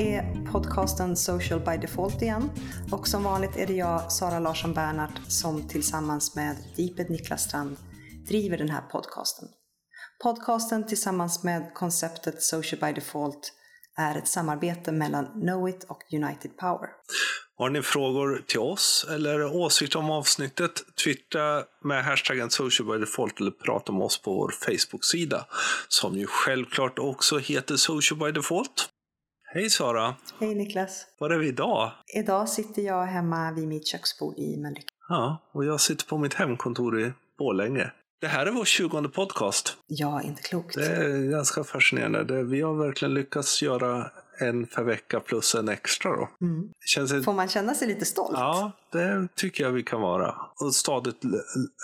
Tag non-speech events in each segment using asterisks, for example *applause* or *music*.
här är podcasten Social by Default igen. Och som vanligt är det jag, Sara Larsson Bernhardt, som tillsammans med Deeped Niklas Strand driver den här podcasten. Podcasten tillsammans med konceptet Social by Default är ett samarbete mellan Knowit och United Power. Har ni frågor till oss eller åsikter om avsnittet? Twittra med hashtaggen socialbydefault eller prata med oss på vår Facebook-sida som ju självklart också heter Social by Default. Hej Sara! Hej Niklas! Var är vi idag? Idag sitter jag hemma vid mitt köksbord i Mölnlycke. Ja, och jag sitter på mitt hemkontor i Borlänge. Det här är vår tjugonde podcast. Ja, inte klokt. Det är ganska fascinerande. Vi har verkligen lyckats göra en per vecka plus en extra. Då. Mm. Känns Får man känna sig lite stolt? Ja, det tycker jag vi kan vara. Och stadigt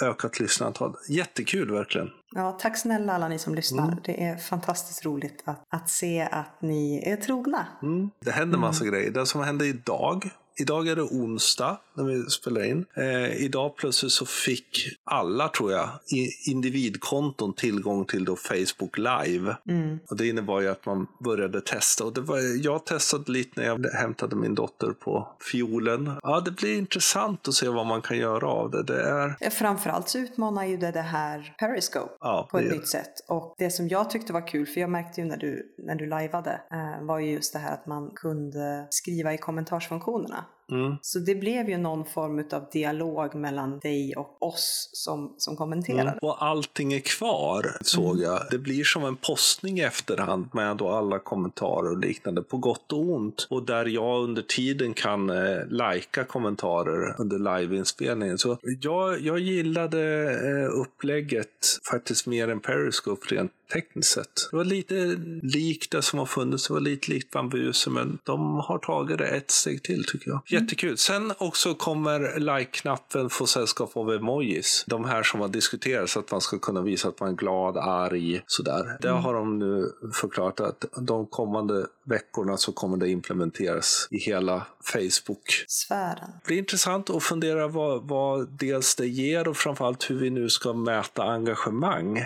ökat lyssnarantal. Jättekul verkligen. Ja, tack snälla alla ni som lyssnar. Mm. Det är fantastiskt roligt att, att se att ni är trogna. Mm. Det händer massa grejer. Det som hände idag Idag är det onsdag när vi spelar in. Eh, idag plötsligt så fick alla, tror jag, individkonton tillgång till då Facebook Live. Mm. Och Det innebar ju att man började testa. Och det var, jag testade lite när jag hämtade min dotter på fiolen. Ja, det blir intressant att se vad man kan göra av det. det är... Framförallt så utmanar ju det det här Periscope Ja, på ett nytt sätt. Och det som jag tyckte var kul, för jag märkte ju när du, när du lajvade, eh, var ju just det här att man kunde skriva i kommentarsfunktionerna. Mm. Så det blev ju någon form av dialog mellan dig och oss som, som kommenterade. Mm. Och allting är kvar, såg jag. Det blir som en postning i efterhand med då alla kommentarer och liknande, på gott och ont. Och där jag under tiden kan eh, lajka kommentarer under liveinspelningen. Så jag, jag gillade eh, upplägget faktiskt mer än Periscope rent tekniskt sett. Det var lite likt det som har funnits, det var lite likt Bambuser, men de har tagit det ett steg till tycker jag. Jättekul. Sen också kommer like-knappen få sällskap av emojis. De här som har diskuterats att man ska kunna visa att man är glad, arg, sådär. Det har de nu förklarat att de kommande veckorna så kommer det implementeras i hela Facebook. Sfären. Det blir intressant att fundera vad, vad dels det ger och framförallt hur vi nu ska mäta engagemang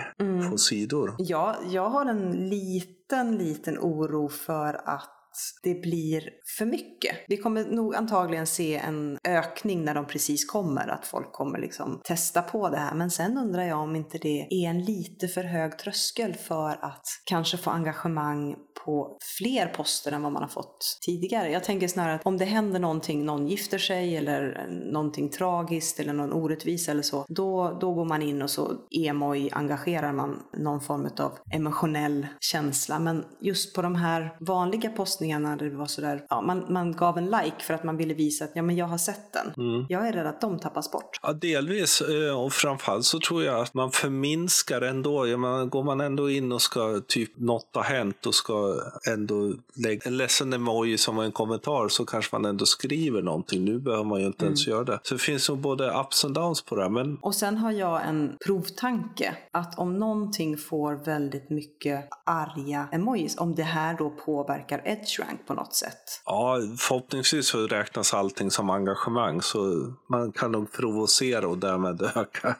på sidor. Ja, jag har en liten, liten oro för att det blir för mycket. Vi kommer nog antagligen se en ökning när de precis kommer, att folk kommer liksom testa på det här. Men sen undrar jag om inte det är en lite för hög tröskel för att kanske få engagemang på fler poster än vad man har fått tidigare. Jag tänker snarare att om det händer någonting, någon gifter sig eller någonting tragiskt eller någon orättvisa eller så, då, då går man in och så emoj engagerar man någon form av emotionell känsla. Men just på de här vanliga posterna postningarna där det var sådär, ja, man, man gav en like för att man ville visa att ja, men jag har sett den. Jag är rädd att de tappas bort. Ja, delvis. eh, Och framförallt så tror jag att man förminskar ändå. Jag menar, går man ändå in och ska, typ, något har hänt och ska ändå lägga en ledsen emoji som en kommentar så kanske man ändå skriver någonting. Nu behöver man ju inte ens göra det. Så det finns nog både ups and downs på det. Men Och sen har jag en provtanke att om någonting får väldigt mycket arga emojis, om det här då påverkar edge rank på något sätt. ja, förhoppningsvis så räknas allting som engagemang. Så man kan nog provocera och därmed *laughs* öka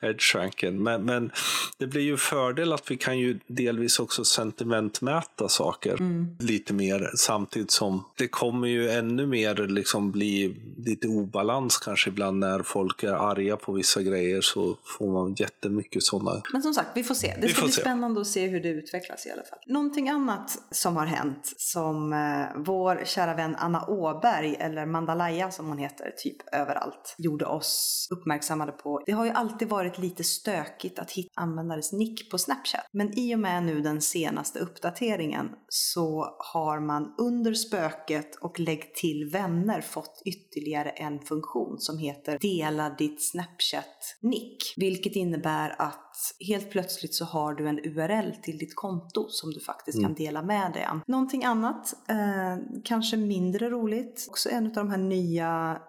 edge-ranken. Men, men det blir ju fördel att vi kan ju delvis också sentimentmäta saker lite mer samtidigt som det kommer ju ännu mer liksom bli lite obalans kanske ibland när folk är arga på vissa grejer så får man jättemycket sådana. Men som sagt, vi får se. Det Vi ska bli se. spännande att se hur det utvecklas i alla fall. Någonting annat som har hänt som eh, vår kära vän Anna Åberg, eller Mandalaya som hon heter, typ överallt, gjorde oss uppmärksammade på. Det har ju alltid varit lite stökigt att hitta användares nick på Snapchat. Men i och med nu den senaste uppdateringen så har man under spöket och lägg till vänner fått ytterligare en funktion som heter dela ditt Snapchat-nick. Vilket innebär att helt plötsligt så har du en URL till ditt konto som du faktiskt kan dela med dig av. Någonting annat, eh, kanske mindre roligt, också en av de här nya,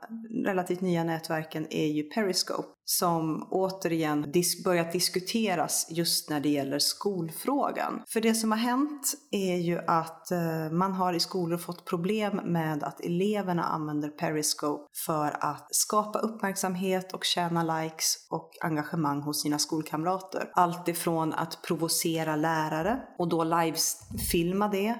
relativt nya nätverken är ju Periscope som återigen dis- börjat diskuteras just när det gäller skolfrågan. För det som har hänt är ju att eh, man har i skolor fått problem med att eleverna använder Periscope för att skapa uppmärksamhet och tjäna likes och engagemang hos sina skolkamrater. Allt ifrån att provocera lärare och då livefilma det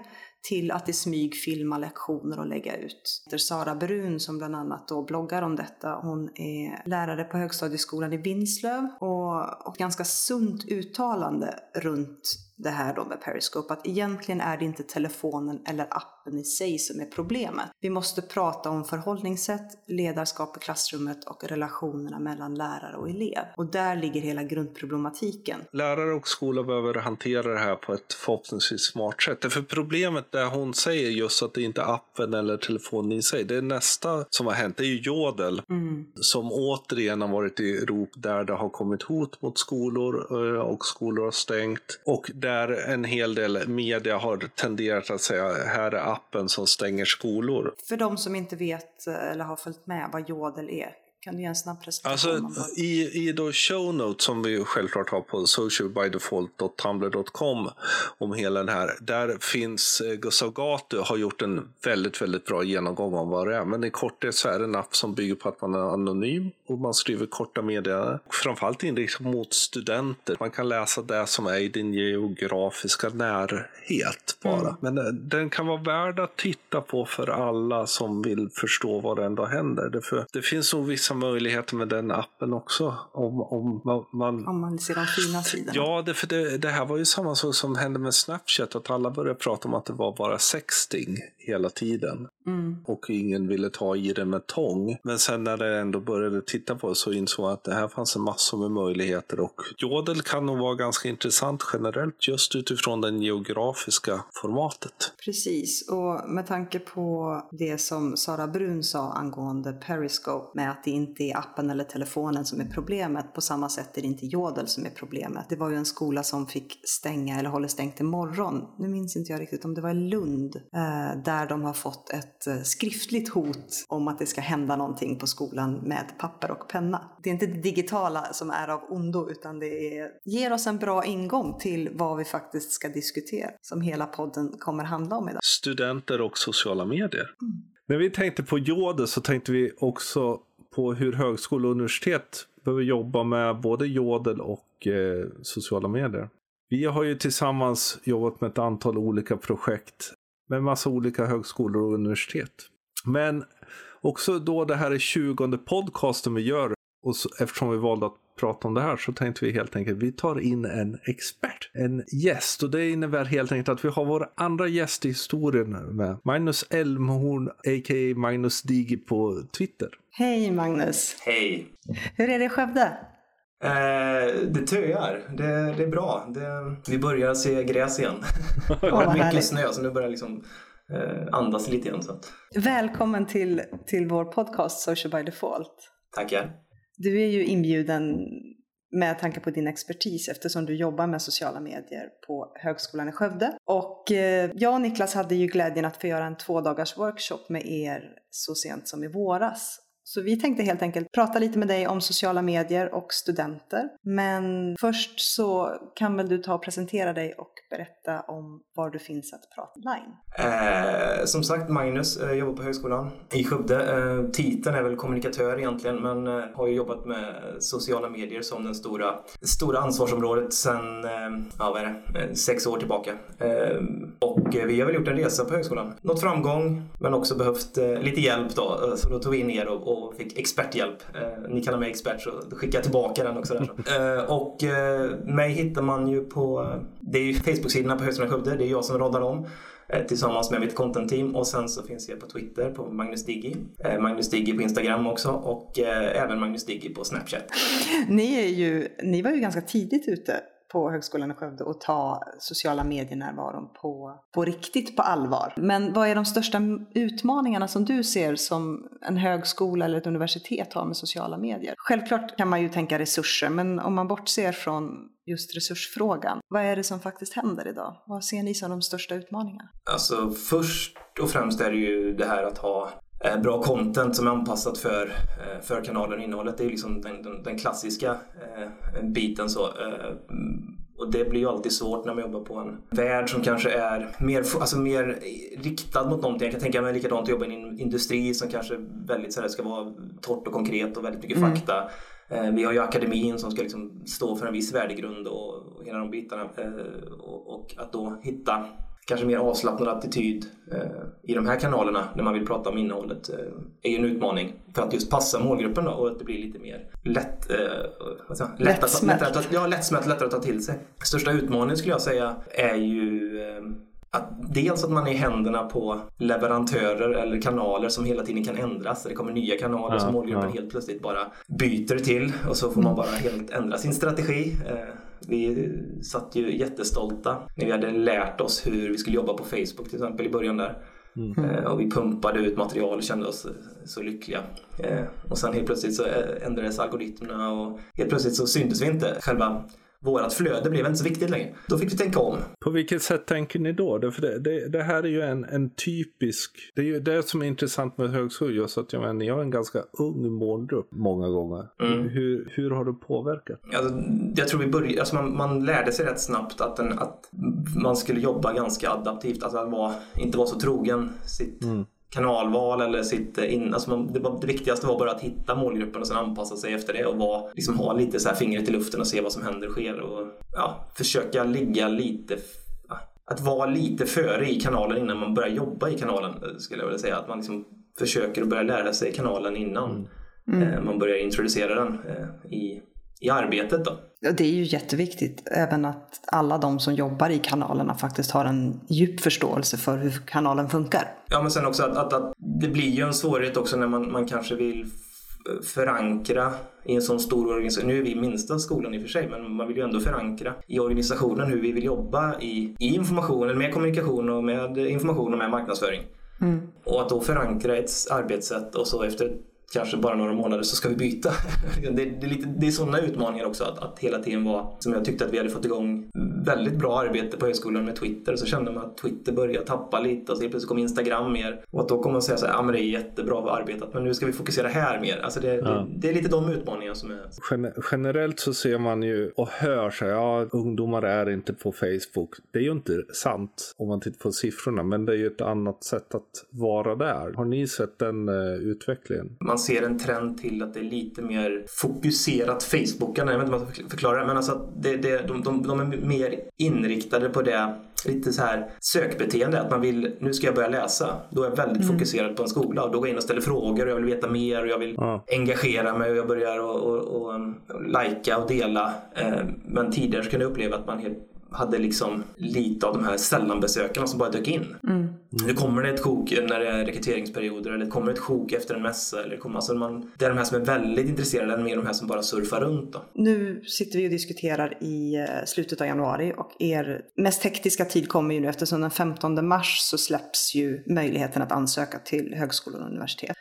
till att i smyg filma lektioner och lägga ut. Sara Brun som bland annat då bloggar om detta, hon är lärare på högstadieskolan i Vinslöv och, och ganska sunt uttalande runt det här då med Periscope, att egentligen är det inte telefonen eller appen i sig som är problemet. Vi måste prata om förhållningssätt, ledarskap i klassrummet och relationerna mellan lärare och elev. Och där ligger hela grundproblematiken. Lärare och skola behöver hantera det här på ett förhoppningsvis smart sätt. För problemet där hon säger just att det inte är appen eller telefonen i sig, det är nästa som har hänt, det är ju Jodel mm. som återigen har varit i rop där det har kommit hot mot skolor eh, och skolor har stängt. Och där en hel del media har tenderat att säga här är appen som stänger skolor. För de som inte vet eh, eller har följt med vad Jodel är, kan du göra en snabb presentation? Alltså, i, I då show notes som vi självklart har på socialbydefault.tumblr.com om hela den här. Där finns eh, Gustav Gatu har gjort en väldigt, väldigt bra genomgång om vad det är. Men i korthet så är det en app som bygger på att man är anonym och man skriver korta meddelanden. Framförallt inriktat mot studenter. Man kan läsa det som är i din geografiska närhet bara. Mm. Men eh, den kan vara värd att titta på för alla som vill förstå vad det ändå händer. Det, det finns nog vissa möjligheter med den appen också. Om, om, man, om man ser de fina sidorna. Ja, det, för det, det här var ju samma sak som hände med Snapchat. Att alla började prata om att det var bara sexting hela tiden. Mm. Och ingen ville ta i det med tång. Men sen när det ändå började titta på det så insåg jag att det här fanns en massor med möjligheter. Och Jodel kan nog vara ganska intressant generellt just utifrån det geografiska formatet. Precis, och med tanke på det som Sara Brun sa angående Periscope med att det inte är appen eller telefonen som är problemet. På samma sätt är det inte Jodel som är problemet. Det var ju en skola som fick stänga eller håller stängt imorgon. Nu minns inte jag riktigt om det var i Lund. Eh, där de har fått ett eh, skriftligt hot om att det ska hända någonting på skolan med papper och penna. Det är inte det digitala som är av ondo utan det är, ger oss en bra ingång till vad vi faktiskt ska diskutera. Som hela podden kommer handla om idag. Studenter och sociala medier. Mm. När vi tänkte på Jodel så tänkte vi också på hur högskola och universitet behöver jobba med både Jodel och eh, sociala medier. Vi har ju tillsammans jobbat med ett antal olika projekt med massa olika högskolor och universitet. Men också då det här är 20 podcasten vi gör och så, eftersom vi valde att prata om det här så tänkte vi helt enkelt vi tar in en expert, en gäst och det innebär helt enkelt att vi har vår andra gäst i historien med Magnus Elmhorn a.k.a. Magnus Digi på Twitter. Hej Magnus! Hej! Hur är det i Skövde? Eh, det töar. Det, det är bra. Det, vi börjar se gräs igen. *laughs* det har mycket snö så nu börjar liksom eh, andas lite igen. Så. Välkommen till, till vår podcast Social by Default. Tackar. Du är ju inbjuden med tanke på din expertis eftersom du jobbar med sociala medier på Högskolan i Skövde. Och eh, jag och Niklas hade ju glädjen att få göra en två dagars workshop med er så sent som i våras så vi tänkte helt enkelt prata lite med dig om sociala medier och studenter. Men först så kan väl du ta och presentera dig och berätta om var du finns att prata online. Eh, som sagt, Magnus eh, jobbar på högskolan i Skövde. Eh, titeln är väl kommunikatör egentligen, men eh, har ju jobbat med sociala medier som den stora, stora ansvarsområdet sedan eh, ja, vad är det? Eh, sex år tillbaka. Eh, och vi har väl gjort en resa på högskolan. Nått framgång, men också behövt eh, lite hjälp då. Eh, så då tog vi in er och och fick experthjälp. Eh, ni kallar mig expert så då skickar jag tillbaka den också. Där, eh, och eh, mig hittar man ju på, det är ju Facebook-sidorna på Högskolan Skövde, det är jag som råddar dem eh, tillsammans med mitt content-team och sen så finns jag på Twitter på Magnus Diggi. Eh, Magnus Diggi på Instagram också och eh, även Magnus Diggi på Snapchat. Ni, är ju, ni var ju ganska tidigt ute på Högskolan i Skövde och ta sociala medier-närvaron på, på riktigt på allvar. Men vad är de största utmaningarna som du ser som en högskola eller ett universitet har med sociala medier? Självklart kan man ju tänka resurser, men om man bortser från just resursfrågan, vad är det som faktiskt händer idag? Vad ser ni som de största utmaningarna? Alltså först och främst är det ju det här att ha bra content som är anpassat för, eh, för kanalen och innehållet. Det är liksom den, den, den klassiska eh, biten. så. Eh, och det blir ju alltid svårt när man jobbar på en värld som kanske är mer, alltså mer riktad mot någonting. Jag kan tänka mig likadant att jobba i en industri som kanske väldigt så här, ska vara torrt och konkret och väldigt mycket mm. fakta. Eh, vi har ju akademin som ska liksom stå för en viss värdegrund och, och hela de bitarna. Och att då hitta kanske mer avslappnad attityd eh, i de här kanalerna när man vill prata om innehållet eh, är ju en utmaning för att just passa målgruppen då, och att det blir lite mer lätt, eh, vad säger, jag, lätt lättsmält. Att, lättare, ja, lättsmält, lättare att ta till sig. Största utmaningen skulle jag säga är ju eh, att dels att man är i händerna på leverantörer eller kanaler som hela tiden kan ändras. Det kommer nya kanaler Ja, som målgruppen ja. helt plötsligt bara byter till och så får man bara helt ändra sin strategi. Eh, Vi satt ju jättestolta när vi hade lärt oss hur vi skulle jobba på Facebook till exempel i början där. Eh, Och vi pumpade ut material och kände oss så lyckliga. Eh, Och sen helt plötsligt så ändrades algoritmerna och helt plötsligt så syntes vi inte. Själva vårat flöde blev inte så viktigt längre. Då fick vi tänka om. På vilket sätt tänker ni då? Det, det, det, det här är ju en, en typisk... Det är ju det som är intressant med högskolan. Just att jag, menar, ni har en ganska ung målgrupp många gånger. Mm. Hur, hur har det påverkat? Alltså, jag tror vi började, alltså man, man lärde sig rätt snabbt att, en, att man skulle jobba ganska adaptivt. Alltså att vara, inte vara så trogen sitt kanalval eller sitt eh, in, alltså man, det, var, det viktigaste var bara att hitta målgruppen och sen anpassa sig efter det och vara, liksom ha lite så här fingret i luften och se vad som händer och sker och ja, försöka ligga lite att vara lite före i kanalen innan man börjar jobba i kanalen eh, skulle jag vilja säga. Att man liksom försöker att börja lära sig kanalen innan eh, man börjar introducera den i, i arbetet. Då. Det är ju jätteviktigt, även att alla de som jobbar i kanalerna faktiskt har en djup förståelse för hur kanalen funkar. Ja, men sen också att, att, att det blir ju en svårighet också när man, man kanske vill förankra i en sån stor organisation. Nu är vi minsta skolan i och för sig, men man vill ju ändå förankra i organisationen hur vi vill jobba i, i informationen, med kommunikation och med information och med marknadsföring. Och att då förankra ett arbetssätt och så efter kanske bara några månader så ska vi byta. *laughs* det, det, är lite, det är sådana utmaningar också att, att hela tiden vara, som jag tyckte att vi hade fått igång väldigt bra arbete på högskolan med Twitter så kände man att Twitter började tappa lite och så helt plötsligt kom Instagram mer och att då kommer man säga så här, ja men det är jättebra arbetat men nu ska vi fokusera här mer. Alltså det, det, det är lite de utmaningarna som är Gen- generellt så ser man ju och hör sig, ja ungdomar är inte på Facebook. Det är ju inte sant om man tittar på siffrorna, men det är ju ett annat sätt att vara där. Har ni sett den eh, utvecklingen? man ser en trend till att det är lite mer fokuserat Facebookande. Jag vet inte om jag ska förklara det, men alltså att det, det, de, de, de är mer inriktade på det lite så här sökbeteende. Att man vill, nu ska jag börja läsa. Då är jag väldigt fokuserad på en skola och då går jag in och ställer frågor och jag vill veta mer och jag vill Ja. engagera mig och jag börjar och, och, och, um, lajka och dela. Eh, Men tidigare så kunde jag uppleva att man helt hade liksom lite av de här sällanbesökarna som bara dök in. Nu kommer det ett sjok när det är rekryteringsperioder eller det kommer ett sjok efter en mässa. Eller det, kommer, alltså man, det är de här som är väldigt intresserade än mer de här som bara surfar runt. Då. Nu sitter vi och diskuterar i eh, slutet av januari och er mest hektiska tid kommer ju nu eftersom den 15 mars så släpps ju möjligheten att ansöka till högskolor och universitet.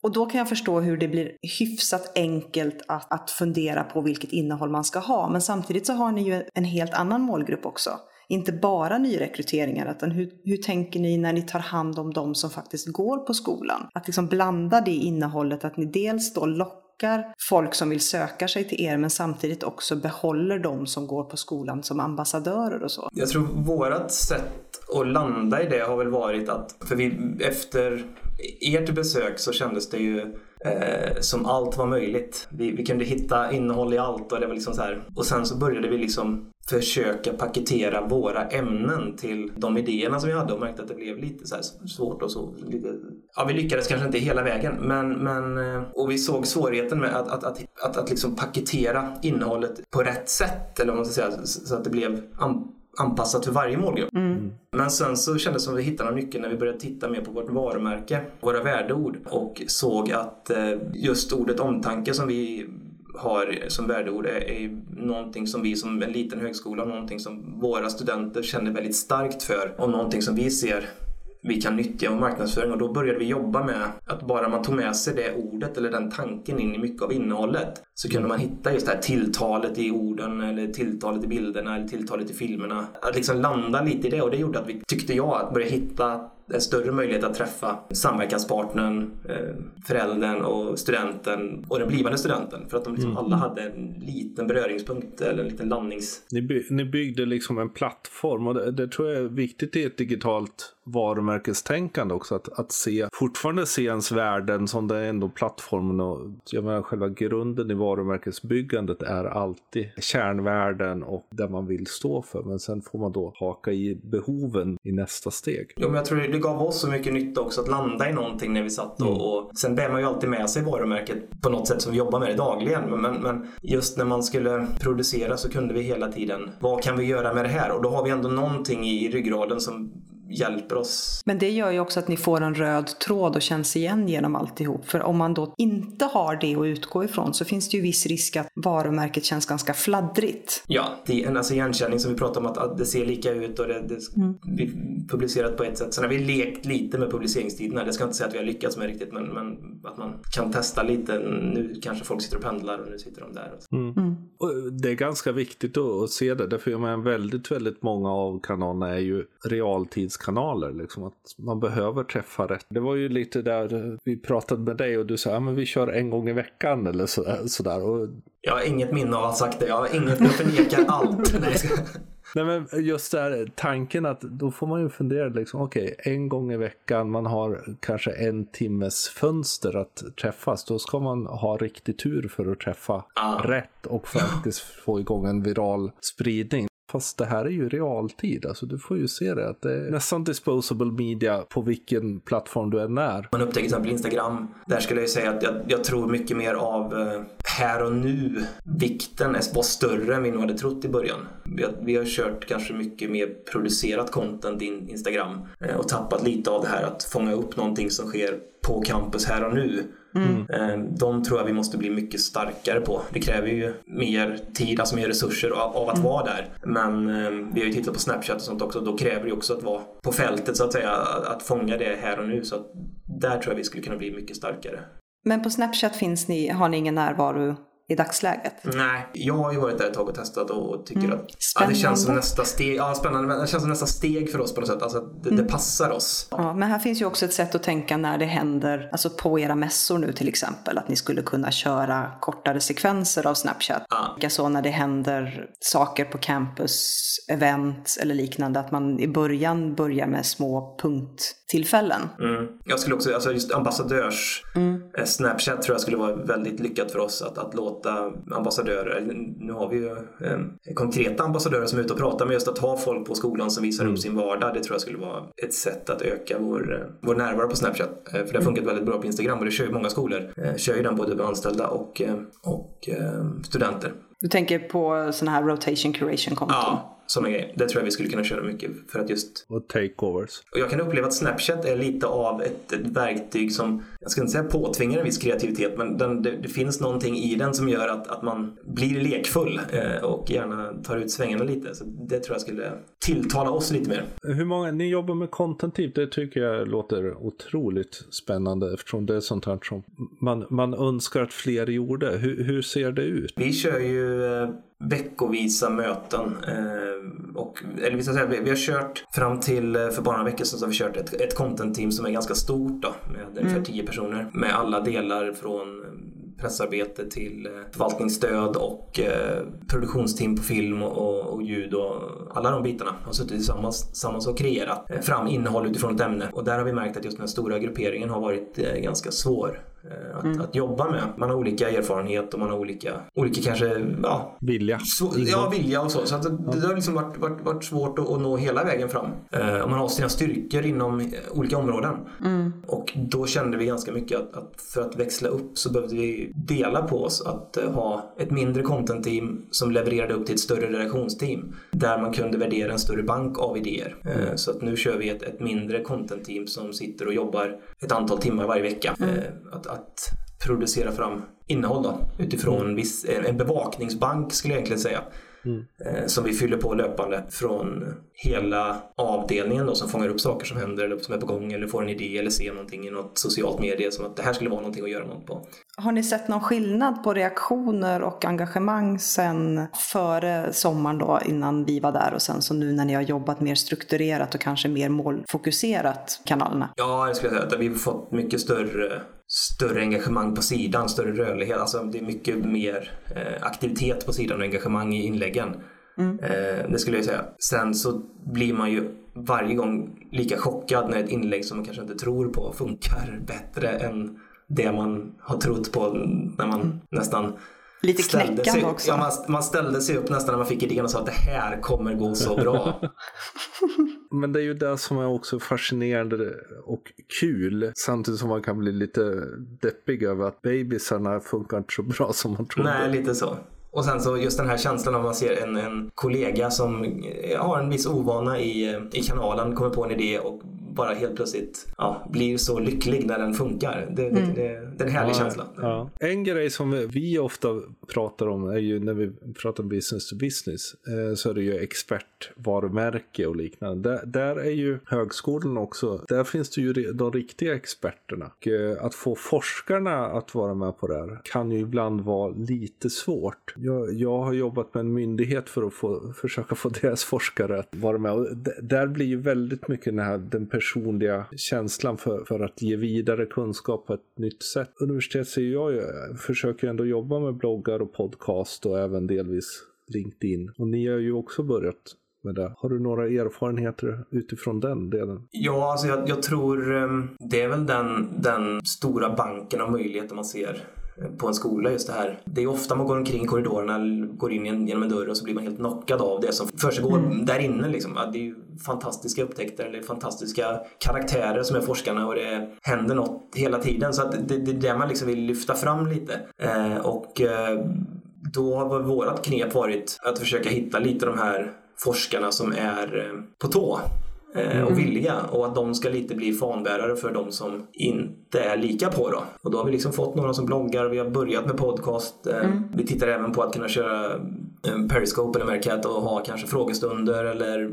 Och då kan jag förstå hur det blir hyfsat enkelt att, att fundera på vilket innehåll man ska ha. Men samtidigt så har ni ju en helt annan målgrupp också. Inte bara nyrekryteringar, utan hur, hur tänker ni när ni tar hand om de som faktiskt går på skolan? Att liksom blanda det innehållet, att ni dels då lockar folk som vill söka sig till er, men samtidigt också behåller de som går på skolan som ambassadörer och så. Jag tror vårt sätt att landa i det har väl varit att, för vi efter ert besök så kändes det ju eh, som allt var möjligt. Vi, vi kunde hitta innehåll i allt och det var liksom så här. Och sen så började vi liksom försöka paketera våra ämnen till de idéerna som vi hade och märkte att det blev lite så här svårt och så. Lite, ja, vi lyckades kanske inte hela vägen men, men eh, och vi såg svårigheten med att, att, att, att, att liksom paketera innehållet på rätt sätt eller vad man ska säga så så att det blev an, anpassat för varje målgrupp. Men sen så kändes det som att vi hittade någon nyckel när vi började titta mer på vårt varumärke, våra värdeord och såg att eh, just ordet omtanke som vi har som värdeord är, är någonting som vi som en liten högskola, någonting som våra studenter känner väldigt starkt för och någonting som vi ser vi kan nyttja i marknadsföring. Och då började vi jobba med att bara man tog med sig det ordet eller den tanken in i mycket av innehållet så kunde man hitta just det här tilltalet i orden eller tilltalet i bilderna eller tilltalet i filmerna. Att liksom landa lite i det. Och det gjorde att vi, tyckte jag, att börja hitta en större möjlighet att träffa samverkanspartnern, eh, föräldern och studenten och den blivande studenten. För att de liksom mm. alla hade en liten beröringspunkt eller en liten landnings... Ni, by ni byggde liksom en plattform och det, det, tror jag är viktigt i ett digitalt varumärkestänkande också. Att, att se, fortfarande se ens värden som det är ändå plattformen och jag menar själva grunden i varumärkesbyggandet är alltid kärnvärden och det man vill stå för. Men sen får man då haka i behoven i nästa steg. Jo, men jag tror det gav oss så mycket nytta också att landa i någonting när vi satt och, mm. och sen bär man ju alltid med sig varumärket på något sätt som vi jobbar med det dagligen. Men, men just när man skulle producera så kunde vi hela tiden, vad kan vi göra med det här? Och då har vi ändå någonting i ryggraden som hjälper oss. Men det gör ju också att ni får en röd tråd och känns igen genom alltihop. För om man då inte har det att utgå ifrån så finns det ju viss risk att varumärket känns ganska fladdrigt. Ja, det är en alltså igenkänning som vi pratar om att, att det ser lika ut och det, det mm. blir publicerat på ett sätt. Sen har vi lekt lite med publiceringstiderna. Det ska jag inte säga att vi har lyckats med riktigt men, men att man kan testa lite. Nu kanske folk sitter och pendlar och nu sitter de där. Mm. Mm. Och det är ganska viktigt att se det. Därför jag menar, väldigt, väldigt många av kanalerna är ju realtids nyhetskanaler. Liksom, att man behöver träffa rätt. Det var ju lite där vi pratade med dig och du sa att ja, vi kör en gång i veckan eller sådär. sådär. Och... Jag har inget minne av att ha sagt det. Jag har inget, jag förnekar allt. *laughs* Nej, ska... Nej men just där tanken att då får man ju fundera liksom okej okay, en gång i veckan man har kanske en timmes fönster att träffas då ska man ha riktig tur för att träffa ah. rätt och faktiskt få igång en viral spridning. Fast det här är ju realtid, alltså du får ju se det att det är nästan disposable media på vilken plattform du än är. Man upptäcker till exempel Instagram. Där skulle jag säga att jag, jag tror mycket mer av eh, här och nu. Vikten var större än vi nog hade trott i början. Vi har, vi har kört kanske mycket mer producerat content i Instagram eh, och tappat lite av det här att fånga upp någonting som sker på campus här och nu. Mm. Eh, de tror jag vi måste bli mycket starkare på. Det kräver ju mer tid, alltså mer resurser av, av att mm. vara där. Men eh, vi har ju tittat på Snapchat och sånt också. Då kräver det också att vara på fältet så att säga. Att fånga det här och nu. Så att där tror jag vi skulle kunna bli mycket starkare. Men på Snapchat finns ni, har ni ingen närvaro? I dagsläget? Nej, jag har ju varit där ett tag och testat och tycker mm. att ja, det känns som nästa steg. Ja, spännande. Men det känns som nästa steg för oss på något sätt. Alltså det, mm. det, passar oss. Ja, men här finns ju också ett sätt att tänka när det händer, alltså på era mässor nu till exempel, att ni skulle kunna köra kortare sekvenser av Snapchat. Ja. Likaså när det händer saker på campus, event eller liknande, att man i början börjar med små punkttillfällen. Mm. Jag skulle också, alltså just ambassadörs mm. Eh, Snapchat tror jag skulle vara väldigt lyckat för oss att, att låta låta ambassadörer, nu har vi ju eh, konkreta ambassadörer som är ute och pratar, men just att ha folk på skolan som visar mm. upp sin vardag, det tror jag skulle vara ett sätt att öka vår, eh, vår närvaro på Snapchat. Eh, för det har mm. funkat väldigt bra på Instagram och det kör ju många skolor. Eh, kör ju den både anställda och, eh, och studenter. Du tänker på sådana här rotation curation-konton? Ja, sådana grejer. Det tror jag vi skulle kunna köra mycket för att just... Och takeovers. Och jag kan uppleva att Snapchat är lite av ett, ett verktyg som, jag ska inte säga påtvingar en viss kreativitet, men den, det, det, finns någonting i den som gör att, att man blir lekfull eh, och gärna tar ut svängarna lite. Så det tror jag skulle tilltala oss lite mer. Hur många, ni jobbar med content typ, det tycker jag låter otroligt spännande eftersom det är sånt här som man, man önskar att fler gjorde. Hur, hur ser det ut? Vi kör ju eh, veckovisa möten. Eh, och, eller vi, ska säga, vi, vi, har kört fram till eh, för bara några veckor sedan så har vi kört ett, ett content-team som är ganska stort då, med mm. ungefär 10 personer. Med alla delar från pressarbete till eh, förvaltningsstöd och eh, produktionsteam på film och, och ljud och alla de bitarna har suttit tillsammans, tillsammans och kreerat eh, fram innehåll utifrån ett ämne. Och där har vi märkt att just den stora grupperingen har varit ganska svår att, mm. att, jobba med. Man har olika erfarenhet och man har olika, olika kanske, ja. Vilja. Så, ja, vilja och så. Så att det, det har liksom varit, varit, varit svårt att, att, nå hela vägen fram. Eh, och man har sina styrkor inom olika områden. Mm. Och då kände vi ganska mycket att, att, för att växla upp så behövde vi dela på oss att uh, ha ett mindre content-team som levererade upp till ett större redaktionsteam. Där man kunde värdera en större bank av idéer. Mm. Uh, så att nu kör vi ett, ett mindre content-team som sitter och jobbar ett antal timmar varje vecka. Mm. Uh, att, att producera fram innehåll då, utifrån mm. viss, en bevakningsbank skulle jag egentligen säga. mm. eh, som vi fyller på löpande från hela avdelningen då, som fångar upp saker som händer eller som är på gång eller får en idé eller ser någonting i något socialt medie som att det här skulle vara någonting att göra något på. Har ni sett någon skillnad på reaktioner och engagemang sen före sommaren då innan vi var där och sen så nu när ni har jobbat mer strukturerat och kanske mer målfokuserat kanalerna? Ja, jag skulle säga att vi har fått mycket större större engagemang på sidan, större rörlighet. Alltså det är mycket mer eh, aktivitet på sidan och engagemang i inläggen. Mm. Eh, det skulle jag säga. Sen så blir man ju varje gång lika chockad när ett inlägg som man kanske inte tror på funkar bättre än det man har trott på när man mm. nästan Lite knäckande sig, också. Ja, man, man, ställde sig upp nästan när man fick idén och sa att det här kommer gå så bra. *laughs* Men det är ju det som är också fascinerande och kul. Samtidigt som man kan bli lite deppig över att bebisarna funkar inte så bra som man trodde. Nej, lite så. Och sen så just den här känslan av man ser en, en kollega som har en viss ovana i, i kanalen, kommer på en idé och bara helt plötsligt ja, blir så lycklig när den funkar. Det, mm. det, det, det är en härlig ja, känsla. Ja. En grej som vi ofta pratar om är ju när vi pratar business to business eh, så är det ju expertvarumärke och liknande. Där, där är ju högskolan också, där finns det ju de riktiga experterna. Och, eh, att få forskarna att vara med på det här kan ju ibland vara lite svårt. Jag, jag har jobbat med en myndighet för att få, försöka få *laughs* deras forskare att vara med. Och där blir ju väldigt mycket den här den personliga personliga känslan för, för att ge vidare kunskap på ett nytt sätt. Universitet ser jag ju, försöker ändå jobba med bloggar och podcast och även delvis LinkedIn. Och ni har ju också börjat med det. Har du några erfarenheter utifrån den delen? Ja, alltså jag, jag tror ehm, det är väl den, den stora banken av möjligheter man ser på en skola just det här. Det är ofta man går omkring i korridorerna, går in genom en dörr och så blir man helt knockad av det som försiggår mm. där inne. Liksom. Det är ju fantastiska upptäckter eller fantastiska karaktärer som är forskarna och det händer något hela tiden. Så det, det är det man liksom vill lyfta fram lite. Eh, och eh, då har vårt knep varit att försöka hitta lite de här forskarna som är eh, på tå mm. och villiga och att de ska lite bli fanbärare för de som inte är lika på då. Och då har vi liksom fått några som bloggar, vi har börjat med podcast. Eh, mm. Vi tittar även på att kunna köra eh, Periscope eller Mercat och ha kanske frågestunder eller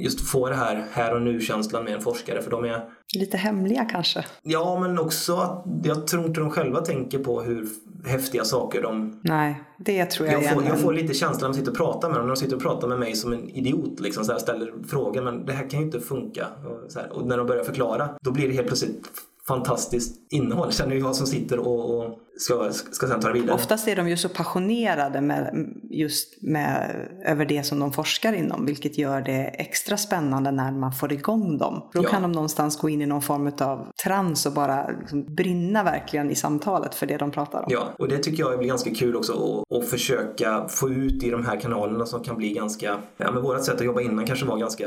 just få det här här och nu-känslan med en forskare för de är Lite hemliga kanske? Ja, men också att jag tror inte de själva tänker på hur häftiga saker de... Nej, det tror jag Jag får, jag får lite känslan när de sitter och pratar med dem, när de sitter och pratar med mig som en idiot liksom så här, ställer frågor men det här kan ju inte funka. Och, så här, och när de börjar förklara, då blir det helt plötsligt fantastiskt innehåll känner jag som sitter och, och ska, ska sen ta det vidare. Oftast är de ju så passionerade med, just med, över det som de forskar inom, vilket gör det extra spännande när man får igång dem. Då ja. kan de någonstans gå in i någon form av trans och bara liksom brinna verkligen i samtalet för det de pratar om. Ja, och det tycker jag blir ganska kul också att försöka få ut i de här kanalerna som kan bli ganska, ja men vårat sätt att jobba innan kanske var ganska,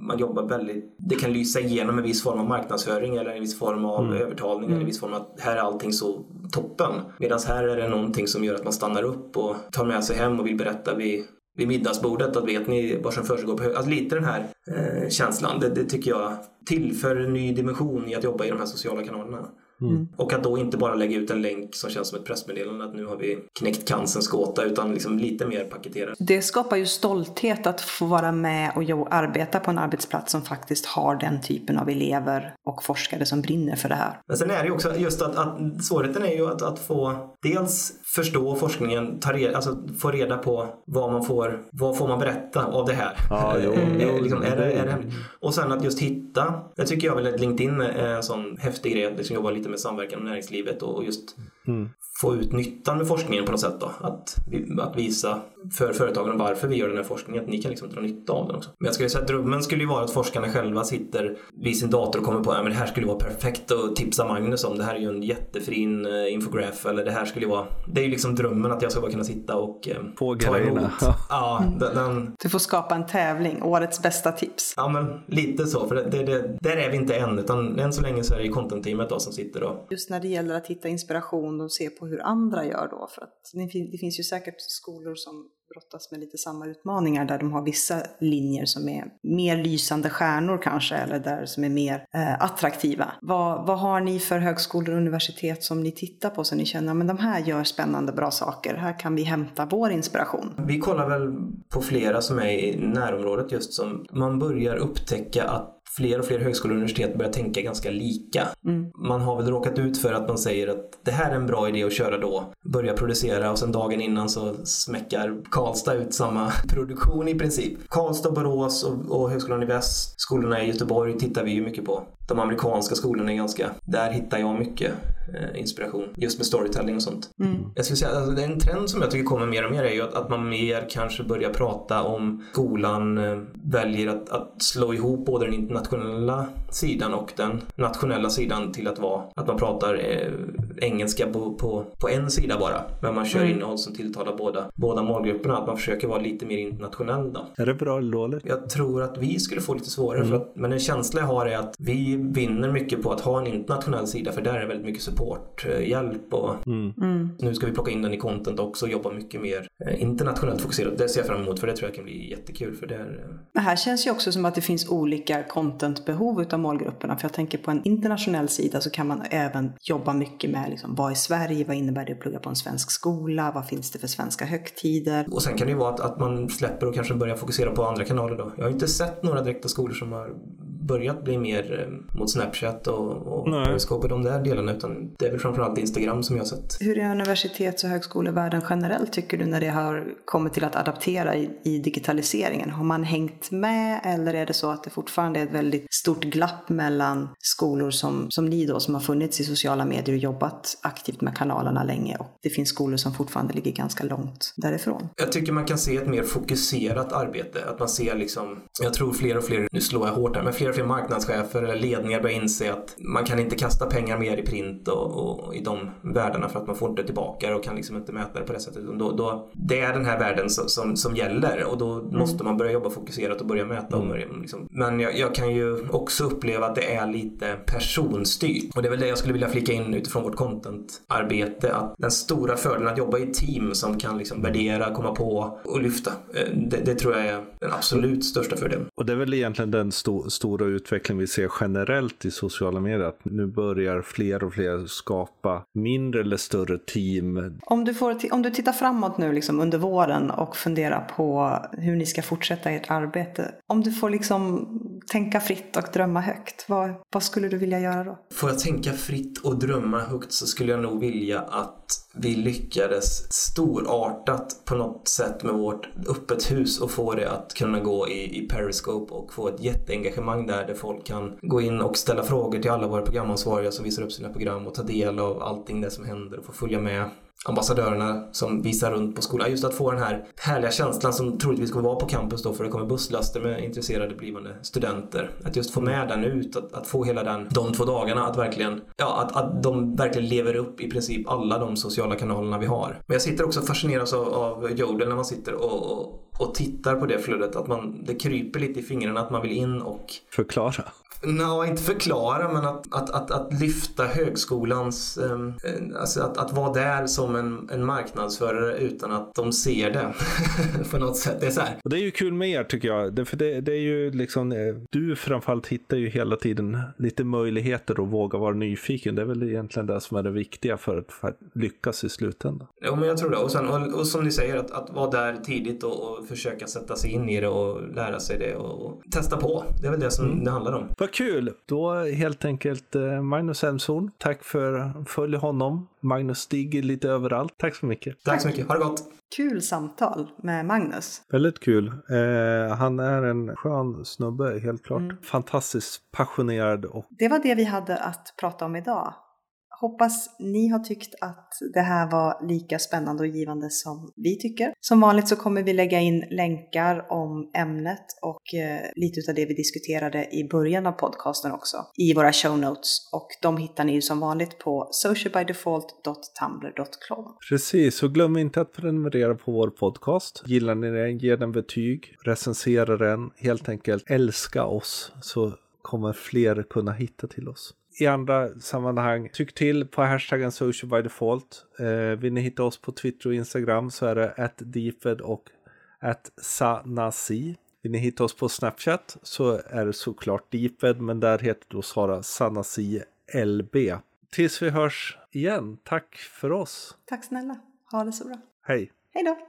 man jobbar väldigt, det kan lysa igenom en viss form av marknadsföring eller en viss form av mm. övertalning eller en viss form av att här är allting så toppen ytan. Medan här är det någonting som gör att man stannar upp och tar med sig hem och vill berätta vid, vid middagsbordet att vet ni vad som försiggår på hög... Alltså lite den här eh, känslan, det, det tycker jag tillför en ny dimension i att jobba i de här sociala kanalerna. Mm. Och att då inte bara lägga ut en länk som känns som ett pressmeddelande att nu har vi knäckt cancerns gåta utan liksom lite mer paketerat. Det skapar ju stolthet att få vara med och arbeta på en arbetsplats som faktiskt har den typen av elever och forskare som brinner för det här. Men sen är det ju också just att, att svårigheten är ju att, att få dels förstå forskningen, ta reda, alltså få reda på vad man får, vad får man berätta av det här. Ja, jo, jo, liksom, är det, är det och sen att just hitta, det tycker jag väl att LinkedIn är en sån häftig grej, att liksom jobba lite med samverkan med näringslivet och just mm. få ut nyttan med forskningen på något sätt då. Att, att visa för företagen varför vi gör den här forskningen, att ni kan liksom dra nytta av den också. Men jag skulle säga att drömmen skulle ju vara att forskarna själva sitter vid sin dator och kommer på att det här skulle vara perfekt att tipsa Magnus om. Det här är ju en jättefin uh, infograf eller det här skulle ju vara... Det ju liksom drömmen att jag ska bara kunna sitta och uh, På ta emot. ja, *laughs* den, den... Du får skapa en tävling, årets bästa tips. Ja, men lite så. För det, det, det, där är vi inte än, utan än så länge så är det ju content-teamet då som sitter och... Just när det gäller att hitta inspiration och se på hur andra gör då. För att det finns ju säkert skolor som brottas med lite samma utmaningar där de har vissa linjer som är mer lysande stjärnor kanske eller där som är mer eh, attraktiva. Vad, vad har ni för högskolor och universitet som ni tittar på så ni känner att de här gör spännande bra saker, här kan vi hämta vår inspiration? Vi kollar väl på flera som är i närområdet just som man börjar upptäcka att fler och fler högskolor och universitet börjar tänka ganska lika. Mm. Man har väl råkat ut för att man säger att det här är en bra idé att köra då. Börja producera och sen dagen innan så smäckar Karlstad ut samma *laughs* produktion i princip. Karlstad, Borås och, och Högskolan i Väst, skolorna i Göteborg tittar vi ju mycket på. De amerikanska skolorna är ganska, där hittar jag mycket eh, inspiration. Just med storytelling och sånt. Mm. Jag skulle säga alltså, det är en trend som jag tycker kommer mer och mer är ju att, att man mer kanske börjar prata om skolan eh, väljer att, att slå ihop både den internationella sidan och den nationella sidan till att vara att man pratar eh, engelska på, på, på, en sida bara. Men man kör mm. innehåll som tilltalar båda, båda målgrupperna. Att man försöker vara lite mer internationell då. Är det bra eller dåligt? Jag tror att vi skulle få lite svårare. Mm. För att, men en känsla jag har är att vi vinner mycket på att ha en internationell sida för där är väldigt mycket supporthjälp och mm. mm. nu ska vi plocka in den i content också och jobba mycket mer eh, internationellt fokuserat. Det ser jag fram emot för det tror jag kan bli jättekul. För det, är... det här känns ju också som att det finns olika contentbehov utav målgrupperna. För jag tänker på en internationell sida så kan man även jobba mycket med liksom, vad är Sverige, vad innebär det att plugga på en svensk skola, vad finns det för svenska högtider? Och sen kan det ju vara att, att man släpper och kanske börjar fokusera på andra kanaler då. Jag har inte sett några direkta skolor som har börjat bli mer eh, mot Snapchat och, och Periscope och de där delarna utan det är väl framförallt Instagram som jag har sett. Hur är universitets och högskolevärlden generellt tycker du när det har kommit till att adaptera i, i digitaliseringen? Har man hängt med eller är det så att det fortfarande är ett väldigt stort glapp mellan skolor som, som ni då som har funnits i sociala medier och jobbat aktivt med kanalerna länge och det finns skolor som fortfarande ligger ganska långt därifrån? Jag tycker man kan se ett mer fokuserat arbete. Att man ser liksom, jag tror fler och fler, nu slår jag hårt här, men fler fler marknadschefer eller ledningar börjar inse att man kan inte kasta pengar mer i print och, och i de värdena för att man får inte tillbaka det och kan liksom inte mäta det på det sättet. Då, då, det är den här världen som, som, som gäller och då mm. måste man börja jobba fokuserat och börja mäta. Mm. Och, liksom. Men jag, jag, kan ju också uppleva att det är lite personstyrt och det är väl det jag skulle vilja flika in utifrån vårt contentarbete att den stora fördelen att jobba i team som kan liksom värdera, komma på och lyfta. Eh, det, det tror jag är den absolut största fördelen. Och det är väl egentligen den sto stora utvecklingen vi ser generellt i sociala medier. Att nu börjar fler och fler skapa mindre eller större team. Om du, får, om du tittar framåt nu liksom under våren och funderar på hur ni ska fortsätta ert arbete. Om du får liksom tänka fritt och drömma högt, vad, vad skulle du vilja göra då? Får jag tänka fritt och drömma högt så skulle jag nog vilja att vi lyckades storartat på något sätt med vårt öppet hus och få det att kunna gå i, i Periscope och få ett jätteengagemang där, där folk kan gå in och ställa frågor till alla våra programansvariga som visar upp sina program och ta del av allting det som händer och få följa med ambassadörerna som visar runt på skolan. Just att få den här härliga känslan som troligtvis kommer vara på campus då för det kommer busslaster med intresserade blivande studenter. Att just få med den ut, att, att få hela den, de två dagarna att verkligen, ja att, att de verkligen lever upp i princip alla de sociala kanalerna vi har. Men jag sitter också fascineras av, av Jodel när man sitter och, och och tittar på det flödet, att man, det kryper lite i fingrarna att man vill in och Förklara? Nej, inte förklara, men att, att, att, att lyfta högskolans... Eh, alltså att, att vara där som en, en marknadsförare utan att de ser det *laughs* på något sätt. Det är så här. Och det är ju kul med er tycker jag. Det, för det, det är ju liksom, eh, du framförallt hittar ju hela tiden lite möjligheter att våga vara nyfiken. Det är väl egentligen det som är det viktiga för att, för att lyckas i slutändan. Jo, men jag tror det. Och, sen, och, och som ni säger, att, att vara där tidigt och, och, försöka sätta sig in i det och lära sig det och, och testa på. Det är väl det som mm. det handlar om. Vad kul! Då helt enkelt eh, Magnus Elmshorn. Tack för följ honom. Magnus stiger lite överallt. Tack så mycket. Tack så mycket. Ha det gott! Kul samtal med Magnus. Väldigt kul. Eh, han är en skön snubbe, helt klart. Mm. Fantastiskt passionerad. Och... Det var det vi hade att prata om idag. Hoppas ni har tyckt att det här var lika spännande och givande som vi tycker. Som vanligt så kommer vi lägga in länkar om ämnet och eh, lite av det vi diskuterade i början av podcasten också i våra show notes. Och de hittar ni ju som vanligt på socialbydefault.tumblr.com. Precis, och glöm inte att prenumerera på vår podcast. Gillar ni den, ge den betyg, recensera den, helt enkelt älska oss så kommer fler kunna hitta till oss i andra sammanhang. Tyck till på hashtaggen social by default. Eh, vill ni hitta oss på Twitter och Instagram så är det at deeped och at sanasi. Vill ni hitta oss på Snapchat så är det såklart Deeped, men där heter då Sara Sanasi LB. Tills vi hörs igen, tack för oss. Tack snälla. Ha det så bra. Hej. Hej då.